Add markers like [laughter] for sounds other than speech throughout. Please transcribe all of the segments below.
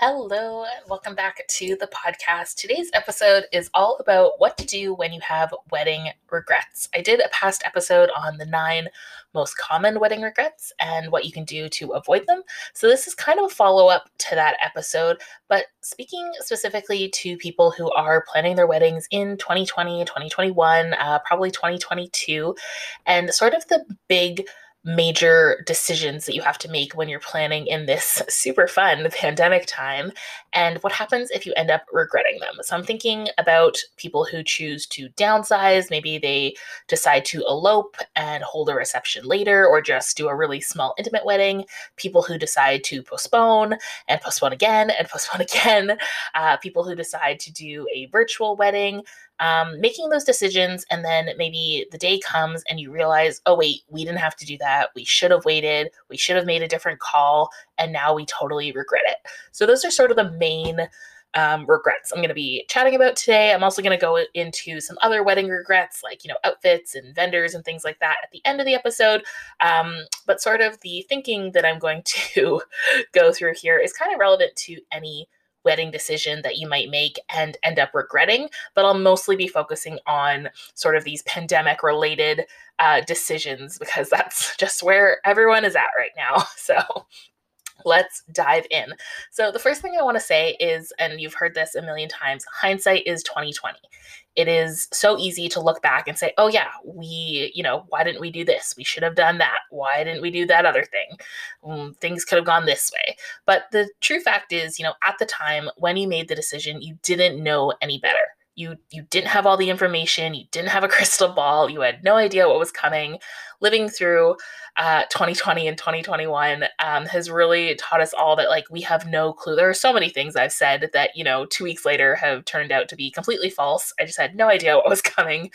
Hello, welcome back to the podcast. Today's episode is all about what to do when you have wedding regrets. I did a past episode on the nine most common wedding regrets and what you can do to avoid them. So, this is kind of a follow up to that episode, but speaking specifically to people who are planning their weddings in 2020, 2021, uh, probably 2022, and sort of the big major decisions that you have to make when you're planning in this [laughs] super fun pandemic time and what happens if you end up regretting them. So I'm thinking about people who choose to downsize, maybe they decide to elope and hold a reception later or just do a really small intimate wedding, people who decide to postpone and postpone again and [laughs] postpone again, uh, people who decide to do a virtual wedding, um, making those decisions and then maybe the day comes and you realize oh wait we didn't have to do that. We should have waited. We should have made a different call and now we totally regret it. So those are sort of the main um, regrets i'm going to be chatting about today. I'm also going to go into some other wedding regrets like you know outfits and vendors and things like that at the end of the episode. Um, but sort of the thinking that i'm going [laughs] to go through here is kind of relevant to any wedding decision that you might make and end up regretting. But I'll mostly be focusing on sort of these pandemic related uh, decisions because [laughs] that's just where everyone is at right now. [laughs] So let's dive in. So the first thing I want to say is and you've heard this a million times, hindsight is 2020 it is so easy to look back and say, oh, yeah, we, you know, why didn't we do this? We should have done that. Why didn't we do that other thing? Um, things could have gone this way. But the true fact is, you know, at the time when you made the decision, you didn't know any better. You, you didn't have all the information, you didn't have a [laughs] crystal ball, you had no idea what was coming. Living through uh, 2020 and 2021 um, has really taught us all that like we have no clue. There are so many things I've said that you know two weeks later have turned out to be completely false. I just had no idea what was [laughs] coming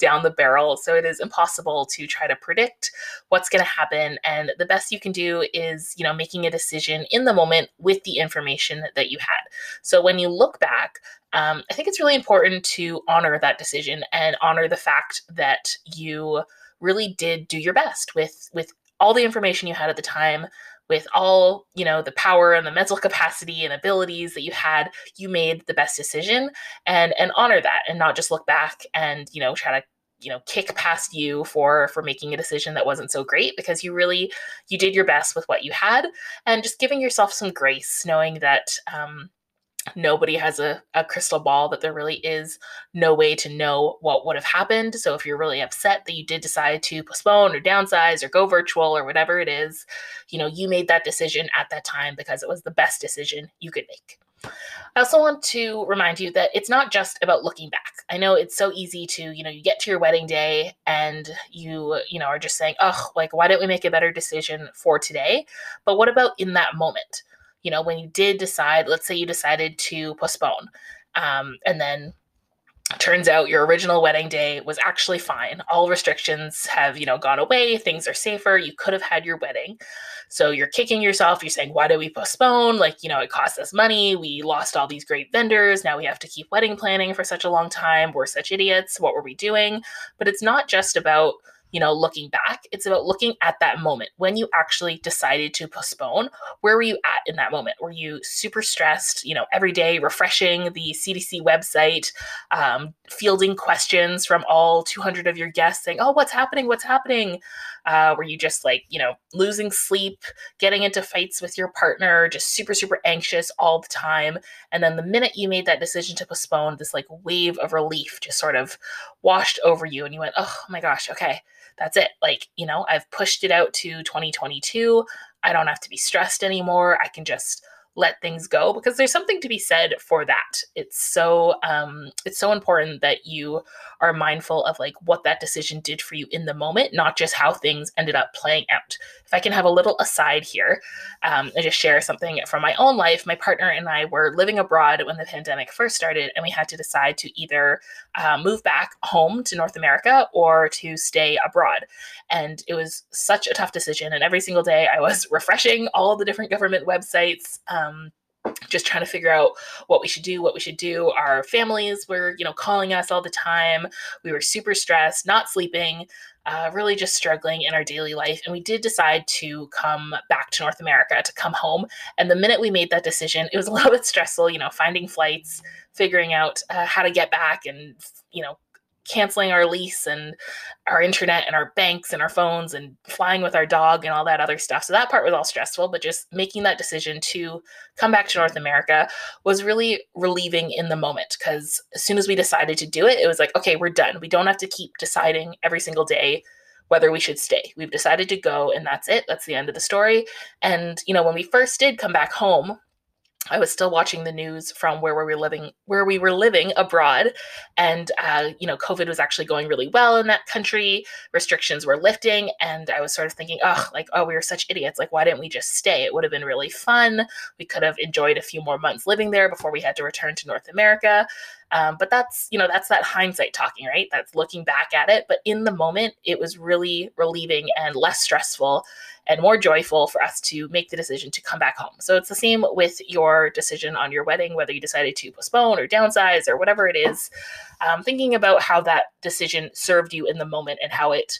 down the barrel. So it is impossible to try to predict what's going to happen. And the best you can do is you know making a decision in the moment with the information that you had. So when you look back. Um, I think it's really important to honor that decision and honor the fact that you really did do your best with with all the information you had at the time with all you know the power and the mental capacity and abilities that you had you made the best decision and and honor that and not just look back and you know try to you know kick past you for for making a decision that wasn't so great because you really you did your best with what you had and just giving yourself some grace knowing that um nobody has a, a crystal ball that there really is no way to know what would have happened so if you're really upset that you did decide to postpone or downsize or go virtual or whatever it is you know you made that decision at that time because it was the best decision you could make I also want to remind you that it's not just about looking back. I know it's so easy to, you know, you get to your wedding day and you, you know, are just saying, oh, like, why didn't we make a better decision for today? But what about in that moment? You know, when you did decide, let's say you decided to postpone, um, and then turns out your original wedding day was actually fine. All restrictions have, you know, gone away. Things are safer. You could have had your wedding. So you're kicking yourself. You're saying, why did we postpone? Like, you know, it cost us money. We lost all these great vendors. Now we have to keep wedding planning for such a long time. We're such idiots. What were we doing? But it's not just about you know, looking back. It's about looking at that moment when you actually decided to postpone. Where were you at in that moment? Were you super stressed, you know, every day refreshing the CDC website, um, fielding questions from all 200 of your guests saying, oh, what's happening? What's happening? Uh, were you just like, you know, losing sleep, getting into fights with your partner, just super, super anxious all the time? And then the minute you made that decision to postpone, this like wave of relief just sort of washed over you. And you went, oh my gosh, okay, that's it. Like, you know, I've pushed it out to 2022. I don't have to be stressed anymore. I can just let things go because there's something to be said for that. It's so um it's so important that you are mindful of like what that decision did for you in the moment not just how things ended up playing out. If i can have a little aside here um, and just share something from my own life my partner and i were living abroad when the pandemic first started and we had to decide to either uh, move back home to north america or to stay abroad. And it was such a tough decision and every single day i was [laughs] refreshing all the different government websites um, um, just trying to figure out what we should do, what we should do. Our families were, you know, calling us all the time. We were super stressed, not sleeping, uh, really just struggling in our daily life. And we did decide to come back to North America, to come home. And the minute we made that decision, it was a little [laughs] bit stressful, you know, finding flights, figuring out uh, how to get back and, you know, canceling our lease and our internet and our banks and our phones and flying with our dog and all that other stuff. So that part was all stressful, but just making that decision to come back to North America was really relieving in the moment because as soon as we decided to do it, it was like, okay, we're done. We don't have to keep deciding every single day whether we should stay. We've decided to go and that's it. That's the end of the story. And you know, when we first did come back home, I was still watching the news from where we were living, where we were living abroad, and uh, you know, COVID was actually going really well in that country. Restrictions were lifting, and I was sort of thinking, oh, like, oh, we were such idiots. Like, why didn't we just stay? It would have been really fun. We could have enjoyed a few more months living there before we had to return to North America. Um, but that's, you know, that's that hindsight talking, right? That's looking back at it. But in the moment, it was really relieving and less stressful and more joyful for us to make the decision to come back home. So it's the same with your decision on your wedding, whether you decided to postpone or downsize or whatever it is. Um, thinking about how that decision served you in the moment and how it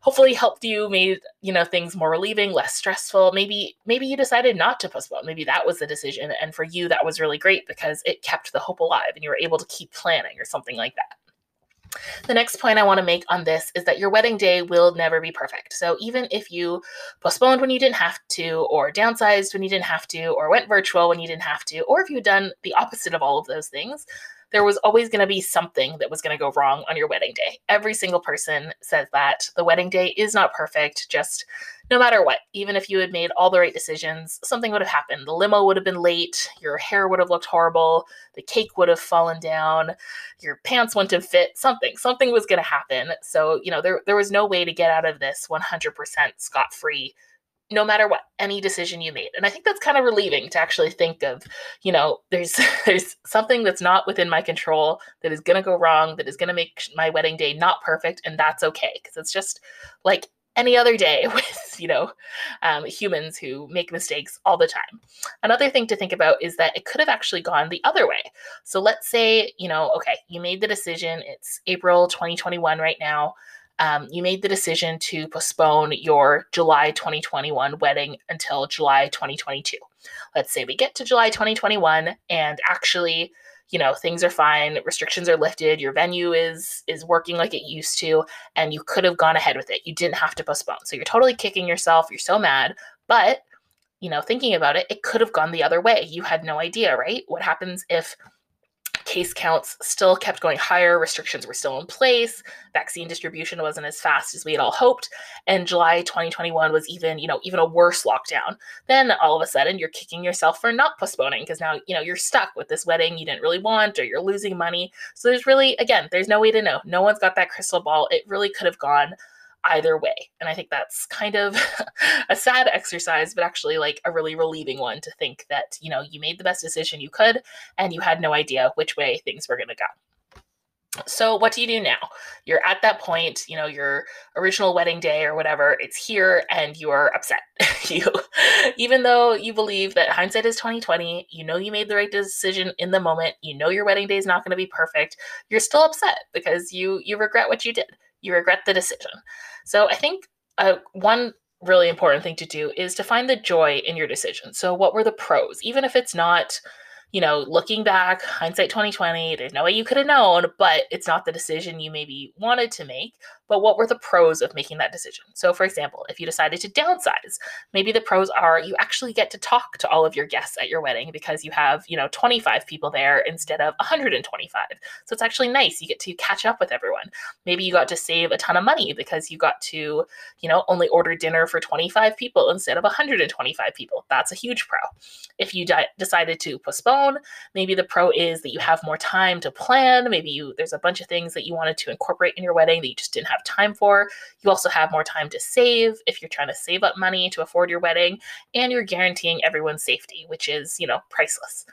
hopefully helped you made you know things more relieving less stressful maybe maybe you decided not to postpone maybe that was the decision and for you that was really great because it kept the hope alive and you were able to keep planning or something like that the next point I want to make on this is that your wedding day will never be perfect. So, even if you postponed when you didn't have to, or downsized when you didn't have to, or went virtual when you didn't have to, or if you've done the opposite of all of those things, there was always going to be something that was going to go wrong on your wedding day. Every single person says that. The wedding day is not perfect, just no matter what, even if you had made all the right decisions, something would have happened. The limo would have been late, your hair would have looked horrible, the cake would have fallen down, your pants wouldn't have fit, something, something was going to happen. So, you know, there, there was no way to get out of this 100% scot free no matter what any decision you made. And i think that's kind of relieving to actually think of you know there's [laughs] there's something that's not within my control that is going to go wrong that is going to make my wedding day not perfect and that's okay because it's just like any other day [laughs] with you know um, humans who make mistakes all the time. Another thing to think about is that it could have actually gone the other way. So let's say you know okay you made the decision it's april 2021 right now um, you made the decision to postpone your July 2021 wedding until July 2022. Let's say we get to July 2021 and actually, you know, things are fine, restrictions are lifted, your venue is is working like it used to, and you could have gone ahead with it. You didn't have to postpone. So you're totally kicking yourself, you're so mad, but you know, thinking about it, it could have gone the other way. You had no idea, right? What happens if case counts still kept going higher, restrictions were still in place, vaccine distribution wasn't as fast as we had all hoped, and July 2021 was even, you know, even a worse lockdown. Then all of a sudden you're kicking yourself for not postponing because now, you know, you're stuck with this wedding you didn't really want or you're losing money. So there's really again, there's no way to know. No one's got that crystal ball. It really could have gone either way. And I think that's kind of [laughs] a sad exercise, but actually like a really relieving one to think that, you know, you made the best decision you could and you had no idea which way things were going to go. So, what do you do now? You're at that point, you know, your original wedding day or whatever, it's here and you are upset. [laughs] you even though you believe that hindsight is 2020, you know you made the right decision in the moment, you know your wedding day is not going to be perfect, you're still upset because you you regret what you did you regret the decision. So I think uh, one really important thing to do is to find the joy in your decision. So what were the pros? Even if it's not you know, looking back, hindsight 2020, there's no way you could have known, but it's not the decision you maybe wanted to make. But what were the pros of making that decision? So, for example, if you decided to downsize, maybe the pros are you actually get to talk to all of your guests at your wedding because you have, you know, 25 people there instead of 125. So it's actually nice. You get to catch up with everyone. Maybe you got to save a ton of money because you got to, you know, only order dinner for 25 people instead of 125 people. That's a huge pro. If you di- decided to postpone, Maybe the pro is that you have more time to plan. Maybe you there's a bunch of things that you wanted to incorporate in your wedding that you just didn't have time for. You also have more time to save if you're trying to save up money to afford your wedding, and you're guaranteeing everyone's safety, which is, you know, priceless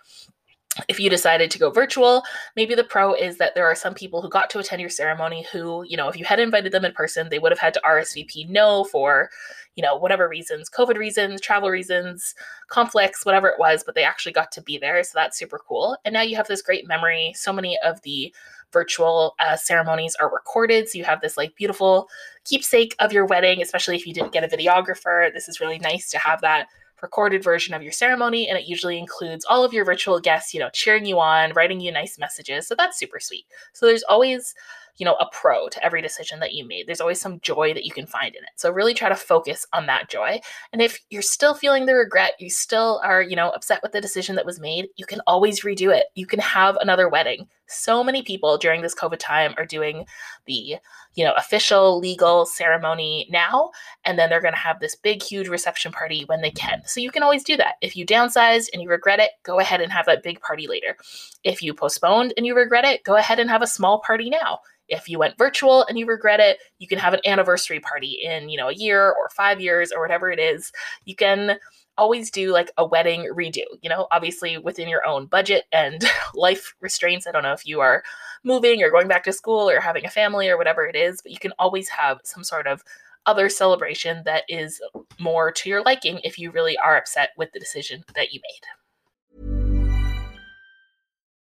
if you decided to go virtual, maybe the pro is that there are some people who got to attend your ceremony who, you know, if you had invited them in person, they would have had to RSVP no for, you know, whatever reasons, COVID reasons, travel reasons, conflicts, whatever it was, but they actually got to be there. So that's super cool. And now you have this great memory. So many of the virtual uh, ceremonies are recorded. So you have this like beautiful keepsake of your wedding, especially if you didn't get a videographer. This is really nice to have that recorded version of your ceremony, and it usually includes all of your virtual guests, you know, cheering you on, writing you nice messages. So that's super sweet. So there's always you know, a pro to every decision that you made. There's always some joy that you can find in it. So really try to focus on that joy. And if you're still feeling the regret, you still are, you know, upset with the decision that was made, you can always redo it. You can have another wedding. So many people during this COVID time are doing the, you know, official legal ceremony now, and then they're going to have this big, huge reception party when they can. So you can always do that. If you downsized and you regret it, go ahead and have that big party later. If you postponed and you regret it, go ahead and have a small party now if you went virtual and you regret it, you can have an anniversary party in, you know, a year or 5 years or whatever it is. You can always do like a wedding redo, you know, obviously within your own budget and [laughs] life restraints. I don't know if you are moving or going back to school or having a family or whatever it is, but you can always have some sort of other celebration that is more to your liking if you really are upset with the decision that you made.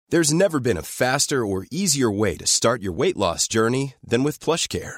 There's never been a faster or easier way to start your weight loss journey than with PlushCare.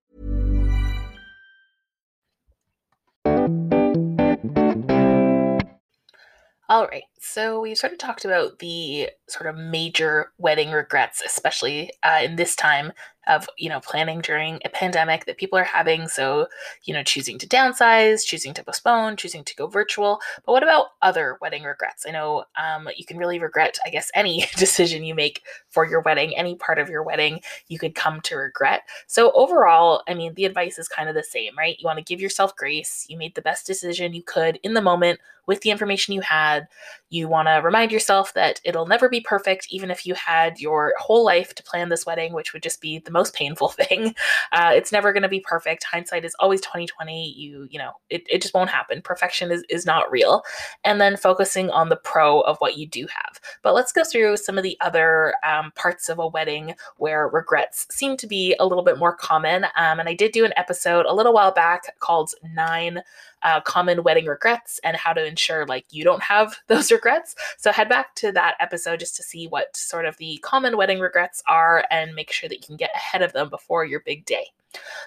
All right. So we sort of talked about the sort of major wedding regrets, especially uh, in this time of you know planning during a pandemic that people are having so you know choosing to downsize choosing to postpone choosing to go virtual but what about other wedding regrets i know um, you can really regret i guess any [laughs] decision you make for your wedding any part of your wedding you could come to regret so overall i mean the advice is kind of the same right you want to give yourself grace you made the best decision you could in the moment with the information you had You want to remind yourself that it'll never be perfect, even if you had your whole life to plan this wedding, which would just be the most painful [laughs] thing. Uh, it's never going to be perfect. Hindsight is always 2020. You, you know, it, it just won't happen. Perfection is, is not real. And then focusing on the pro of what you do have. But let's go through some of the other um, parts of a wedding where regrets seem to be a little bit more common. Um, and I did do an episode a little while back called Nine uh, common wedding regrets and how to ensure like you don't have [laughs] those regrets. So head back to that episode just to see what sort of the common wedding regrets are and make sure that you can get ahead of them before your big day.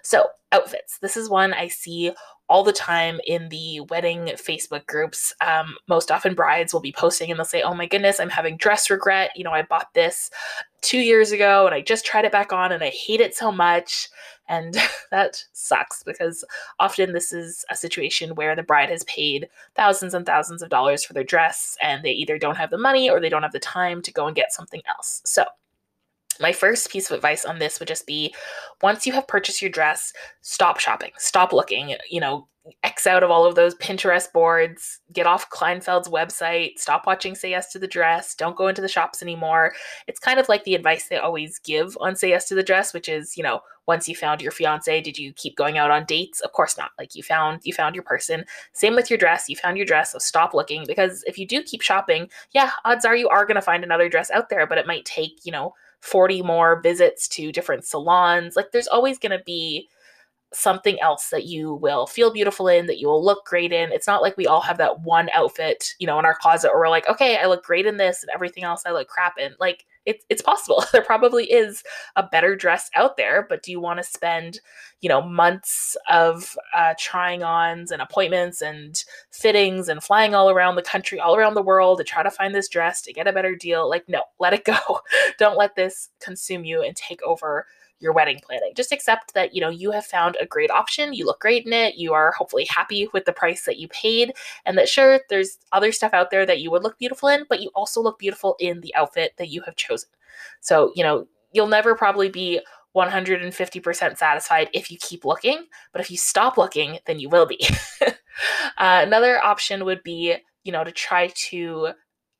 So, outfits. This is one I see all the time in the wedding Facebook groups. Um, most often, brides will be posting and they'll say, Oh my goodness, I'm having dress regret. You know, I bought this two years ago and I just tried it back on and I hate it so much. And [laughs] that sucks because often this is a situation where the bride has paid thousands and thousands of dollars for their dress and they either don't have the money or they don't have the time to go and get something else. So, my first piece of advice on this would just be once you have purchased your dress, stop shopping, stop looking, you know, X out of all of those Pinterest boards, get off Kleinfeld's website, stop watching Say Yes to the Dress, don't go into the shops anymore. It's kind of like the advice they always give on Say Yes to the Dress, which is, you know, once you found your fiance, did you keep going out on dates? Of course not. Like you found you found your person. Same with your dress, you found your dress, so stop looking because if you do keep shopping, yeah, odds are you are going to find another dress out there, but it might take, you know, 40 more visits to different salons. Like there's always going to be something else that you will feel beautiful in, that you will look great in. It's not like we all have that one outfit, you know, in our closet or we're like, okay, I look great in this and everything else I look crap in. Like it's it's possible. [laughs] there probably is a better dress out there, but do you want to spend, you know, months of uh, trying ons and appointments and fittings and flying all around the country, all around the world to try to find this dress to get a better deal? Like, no, let it go. [laughs] Don't let this consume you and take over your wedding planning. Just accept that, you know, you have found a great option, you look great in it, you are hopefully happy with the price that you paid, and that sure, there's other stuff out there that you would look beautiful in, but you also look beautiful in the outfit that you have chosen. So, you know, you'll never probably be 150% satisfied if you keep looking, but if you stop looking, then you will be. [laughs] uh, another option would be, you know, to try to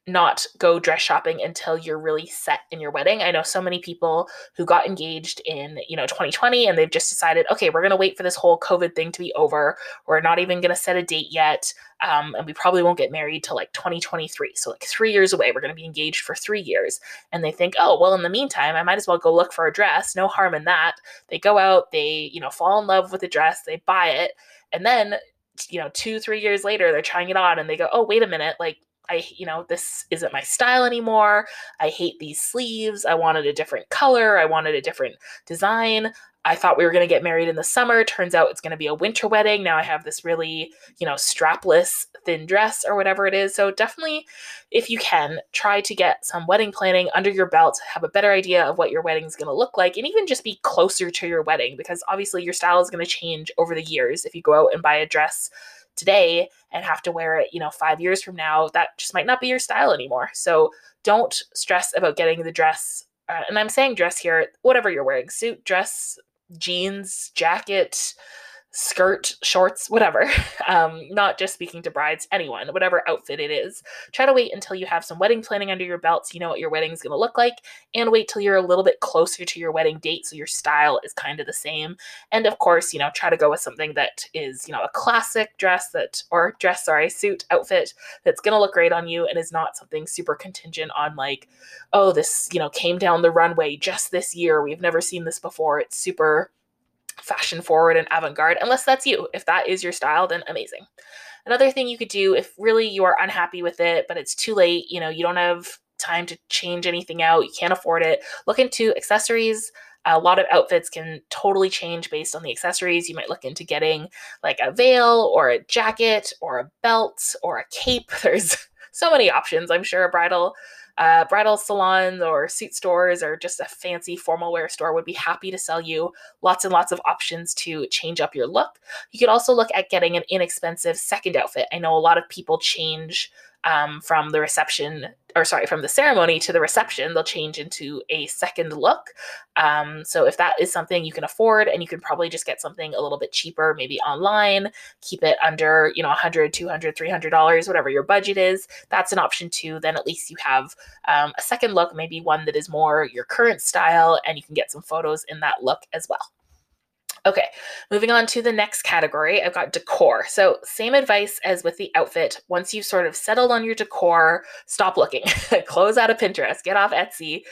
not go dress shopping until you're really set in your wedding. I know so many people who got engaged in, you know, 2020 and they've just decided, okay, we're going to wait for this whole COVID thing to be over. We're not even going to set a date yet. Um, and we probably won't get married till like 2023. So, like three years away, we're going to be engaged for three years. And they think, oh, well, in the meantime, I might as well go look for a dress. No harm in that. They go out, they, you know, fall in love with the dress, they buy it. And then, you know, two, three years later, they're trying it on and they go, oh, wait a minute, like, I, you know, this isn't my style anymore. I hate these sleeves. I wanted a different color. I wanted a different design. I thought we were going to get married in the summer. Turns out it's going to be a winter wedding. Now I have this really, you know, strapless thin dress or whatever it is. So definitely, if you can, try to get some wedding planning under your belt, have a better idea of what your wedding is going to look like, and even just be closer to your wedding because obviously your style is going to change over the years. If you go out and buy a dress today and have to wear it, you know, five years from now, that just might not be your style anymore. So don't stress about getting the dress. Uh, and I'm saying dress here, whatever you're wearing suit, dress, jeans, jacket, skirt, shorts, whatever. [laughs] Um, not just speaking to brides, anyone, whatever outfit it is. Try to wait until you have some wedding planning under your belt so you know what your wedding is going to look like, and wait till you're a little bit closer to your wedding date so your style is kind of the same. And of course, you know, try to go with something that is, you know, a classic dress that, or dress, sorry, suit, outfit that's going to look great on you and is not something super contingent on like, oh, this, you know, came down the runway just this year. We've never seen this before. It's super fashion forward and avant garde, unless that's you. If that is your style, then amazing. Another thing you could do if really you are unhappy with it, but it's too late, you know, you don't have time to change anything out, you can't afford it, look into accessories. A lot of outfits can totally change based on the accessories. You might look into getting like a veil or a jacket or a belt or a cape. [laughs] There's so many options. I'm sure a bridal uh, bridal salons or suit stores or just a fancy formal wear store would be happy to sell you lots and lots of options to change up your look. You could also look at getting an inexpensive second outfit. I know a lot of people change um, from the reception or sorry, from the ceremony to the reception, they'll change into a second look. Um, so if that is something you can afford and you can probably just get something a little bit cheaper, maybe online, keep it under, you know, 100, 200, 300 dollars, whatever your budget is, that's an option too. Then at least you have um, a second look, maybe one that is more your current style, and you can get some photos in that look as well. Okay, moving on to the next category, I've got decor. So, same advice as with the outfit. Once you've sort of settled on your decor, stop looking. [laughs] Close out of Pinterest, get off Etsy,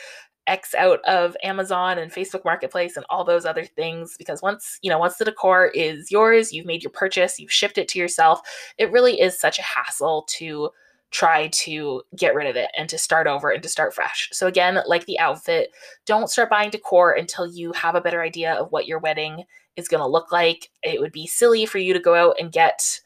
X out of Amazon and Facebook Marketplace and all those other things because once, you know, once the decor is yours, you've made your purchase, you've shipped it to yourself, it really is such a hassle to try to get rid of it and to start over and to start fresh. So again, like the outfit, don't start buying decor until you have a better idea of what your wedding is going to look like. It would be silly for you to go out and get,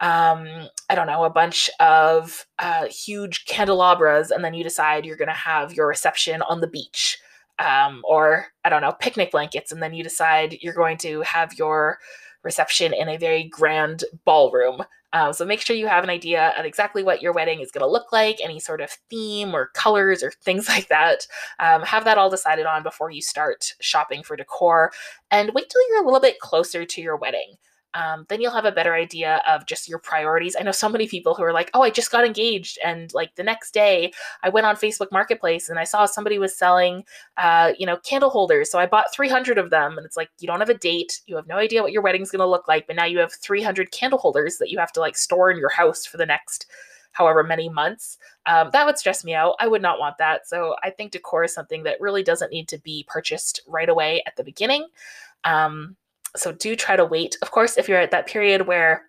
um, I don't know, a bunch of uh, huge candelabras, and then you decide you're going to have your reception on the beach. Um, or I don't know, picnic blankets, and then you decide you're going to have your reception in a very grand ballroom. Um, so make sure you have an idea of exactly what your wedding is going to look like, any sort of theme or colors or things [laughs] like that. Um, have that all decided on before you start shopping for decor, and wait till you're a little bit closer to your wedding um, then you'll have a better idea of just your priorities. I know so many people who are like, oh, I just got engaged. And like the next day, I went on Facebook Marketplace and I saw somebody was selling, uh, you know, candle holders. So I bought 300 of them. And it's like, you don't have a date. You have no idea what your wedding's going to look like. But now you have 300 candle holders that you have to like store in your house for the next however many months. Um, that would stress me out. I would not want that. So I think decor is something that really doesn't need to be purchased right away at the beginning. Um, so do try to wait. Of course, if you're at that period where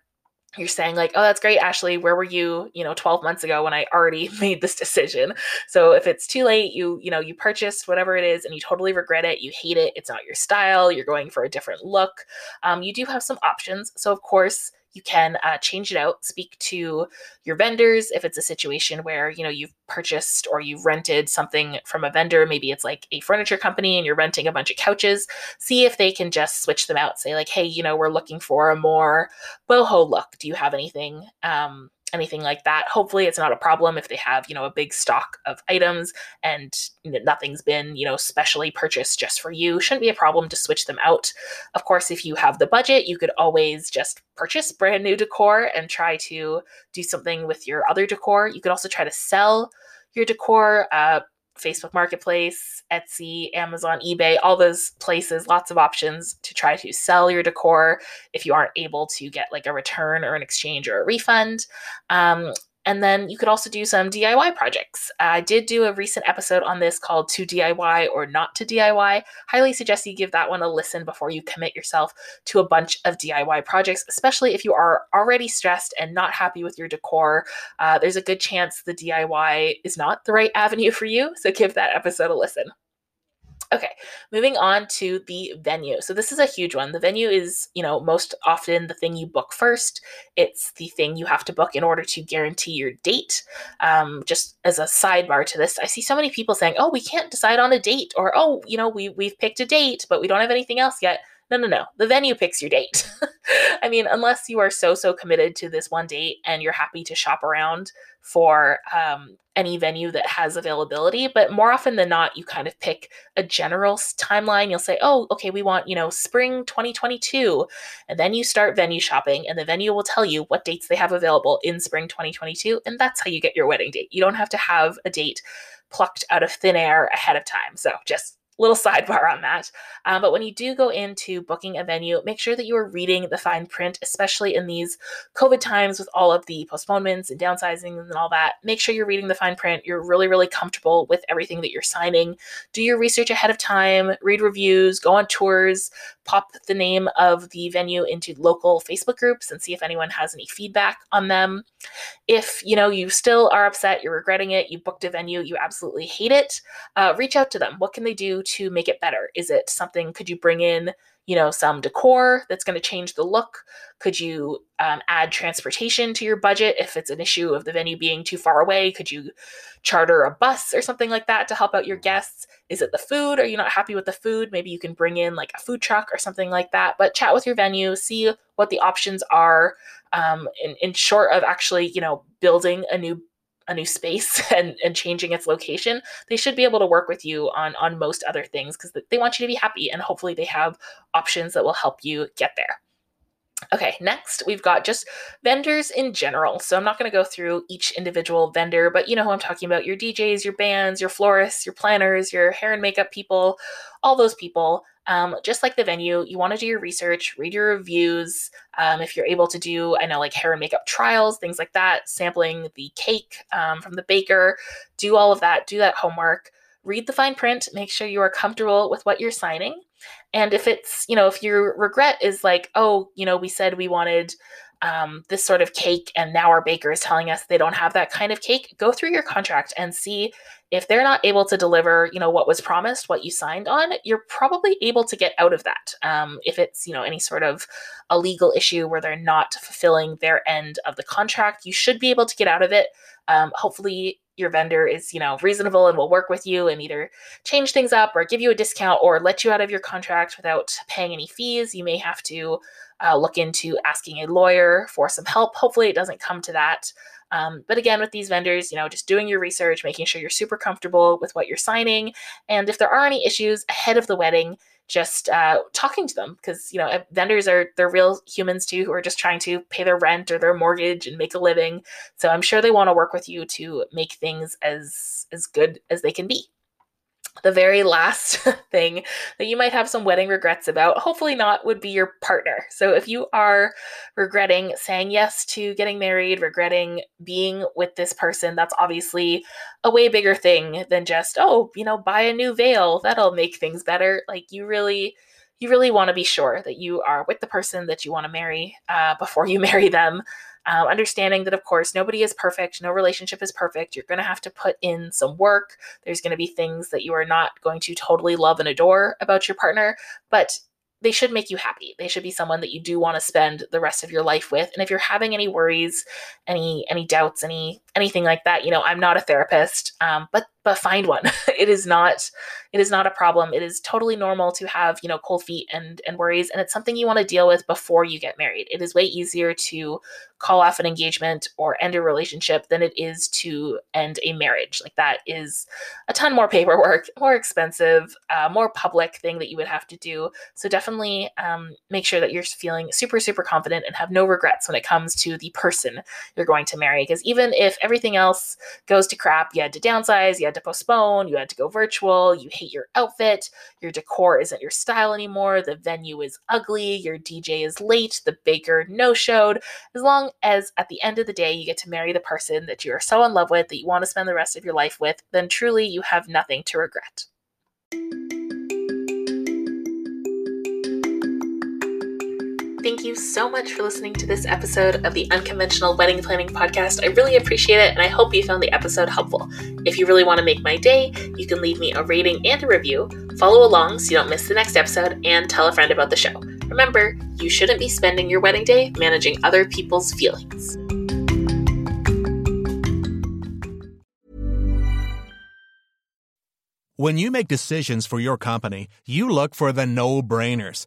you're saying like oh that's great ashley where were you you know 12 months ago when i already [laughs] made this decision so if it's too late you you know you purchased whatever it is and you totally regret it you hate it it's not your style you're going for a different look um, you do have some options so of course you can uh, change it out speak to your vendors if it's a situation where you know you've purchased or you've rented something from a vendor maybe it's like a furniture company and you're renting a bunch of couches see if they can just switch them out say like hey you know we're looking for a more boho look. Do you have anything? Um, anything like that. Hopefully, it's not a problem if they have, you know, a big stock of items and nothing's been, you know, specially purchased just for you. Shouldn't be a problem to switch them out. Of course, if you have the budget, you could always just purchase brand new decor and try to do something with your other decor. You could also try to sell your decor. Uh, Facebook Marketplace, Etsy, Amazon, eBay, all those places, lots of options to try to sell your decor if you aren't able to get like a return or an exchange or a refund. Um, and then you could also do some DIY projects. I did do a recent episode on this called To DIY or Not to DIY. Highly suggest you give that one a listen before you commit yourself to a bunch of DIY projects, especially if you are already stressed and not happy with your decor. Uh, there's a good chance the DIY is not the right avenue for you. So give that episode a listen. Okay, moving on to the venue. So this is a huge one. The venue is, you know, most often the thing you book first. It's the thing you have to book in order to guarantee your date. Um, just as a sidebar to this, I see so many people saying, "Oh, we can't decide on a date," or "Oh, you know, we we've picked a date, but we don't have anything else yet." No, no, no. The venue picks your date. [laughs] I mean, unless you are so so committed to this one date and you're happy to shop around for um, any venue that has availability. But more often than not, you kind of pick a general timeline. You'll say, oh, okay, we want, you know, spring 2022. And then you start venue shopping, and the venue will tell you what dates they have available in spring 2022. And that's how you get your wedding date. You don't have to have a date plucked out of thin air ahead of time. So just little sidebar on that. Um, but when you do go into booking a venue, make sure that you are reading the fine print, especially in these COVID times with all of the postponements and downsizing and all that. Make sure you're reading the fine print. You're really, really comfortable with everything that you're signing. Do your research ahead of time, read reviews, go on tours, pop the name of the venue into local Facebook groups and see if anyone has any feedback on them. If you know you still are upset, you're regretting it, you booked a venue, you absolutely hate it, uh, reach out to them. What can they do to make it better? Is it something, could you bring in, you know, some decor that's going to change the look? Could you um, add transportation to your budget if it's an issue of the venue being too far away? Could you charter a bus or something like that to help out your guests? Is it the food? Are you not happy with the food? Maybe you can bring in like a food truck or something like that. But chat with your venue, see what the options are. Um, in, in short of actually, you know, building a new a new space [laughs] and, and changing its location, they should be able to work with you on on most other things because they want you to be happy and hopefully they have options that will help you get there. Okay, next we've got just vendors in general. So I'm not going to go through each individual vendor, but you know who I'm talking about your DJs, your bands, your florists, your planners, your hair and makeup people, all those people. Um, just like the venue, you want to do your research, read your reviews. Um, if you're able to do, I know, like hair and makeup trials, things like that, sampling the cake um, from the baker, do all of that, do that homework, read the fine print, make sure you are comfortable with what you're signing. And if it's, you know, if your regret is like, oh, you know, we said we wanted um, this sort of cake, and now our baker is telling us they don't have that kind of cake, go through your contract and see if they're not able to deliver, you know, what was promised, what you signed on. You're probably able to get out of that. Um, if it's, you know, any sort of a legal issue where they're not fulfilling their end of the contract, you should be able to get out of it. Um, hopefully, your vendor is, you know, reasonable and will work with you and either change things up or give you a discount or let you out of your contract without paying any fees. You may have to uh, look into asking a lawyer for some help. Hopefully, it doesn't come to that. Um, but again, with these vendors, you know, just doing your research, making sure you're super comfortable with what you're signing. And if there are any issues ahead of the wedding, just uh, talking to them because you know vendors are they're real humans too who are just trying to pay their rent or their mortgage and make a living so i'm sure they want to work with you to make things as as good as they can be the very last [laughs] thing that you might have some wedding regrets about, hopefully not, would be your partner. So if you are regretting saying yes to getting married, regretting being with this person, that's obviously a way bigger thing than just, oh, you know, buy a new veil. That'll make things better. Like you really you really want to be sure that you are with the person that you want to marry uh, before you [laughs] marry them um, understanding that, of course, nobody is perfect, no relationship is perfect. You're going to have to put in some work. There's going to be things that you are not going to totally love and adore about your partner, but they should make you happy. They should be someone that you do want to spend the rest of your life with. And if you're having any worries, any any doubts, any anything like that, you know, I'm not a therapist, um, but but find one. [laughs] it is not it is not a problem. It is totally normal to have, you know, cold feet and and worries and it's something you want to deal with before you get married. It is way easier to call off an engagement or end a relationship than it is to end a marriage. Like that is a ton more paperwork, [laughs] more expensive, uh, more public thing that you would have to do. So definitely um, make sure that you're feeling super super confident and have no regrets when it comes to the person you're going to marry because even if everything else goes to crap, you had to downsize, you had to postpone, you had to go virtual, you hate your outfit, your decor isn't your style anymore, the venue is ugly, your DJ is late, the baker no showed. As long as at the end of the day you get to marry the person that you are so in love with that you want to spend the rest of your life with, then truly you have nothing to regret. Thank you so much for listening to this episode of the Unconventional Wedding Planning Podcast. I really appreciate it, and I hope you found the episode helpful. If you really want to make my day, you can leave me a rating and a review, follow along so you don't miss the next episode, and tell a friend about the show. Remember, you shouldn't be spending your wedding day managing other people's feelings. When you make decisions for your company, you look for the no brainers.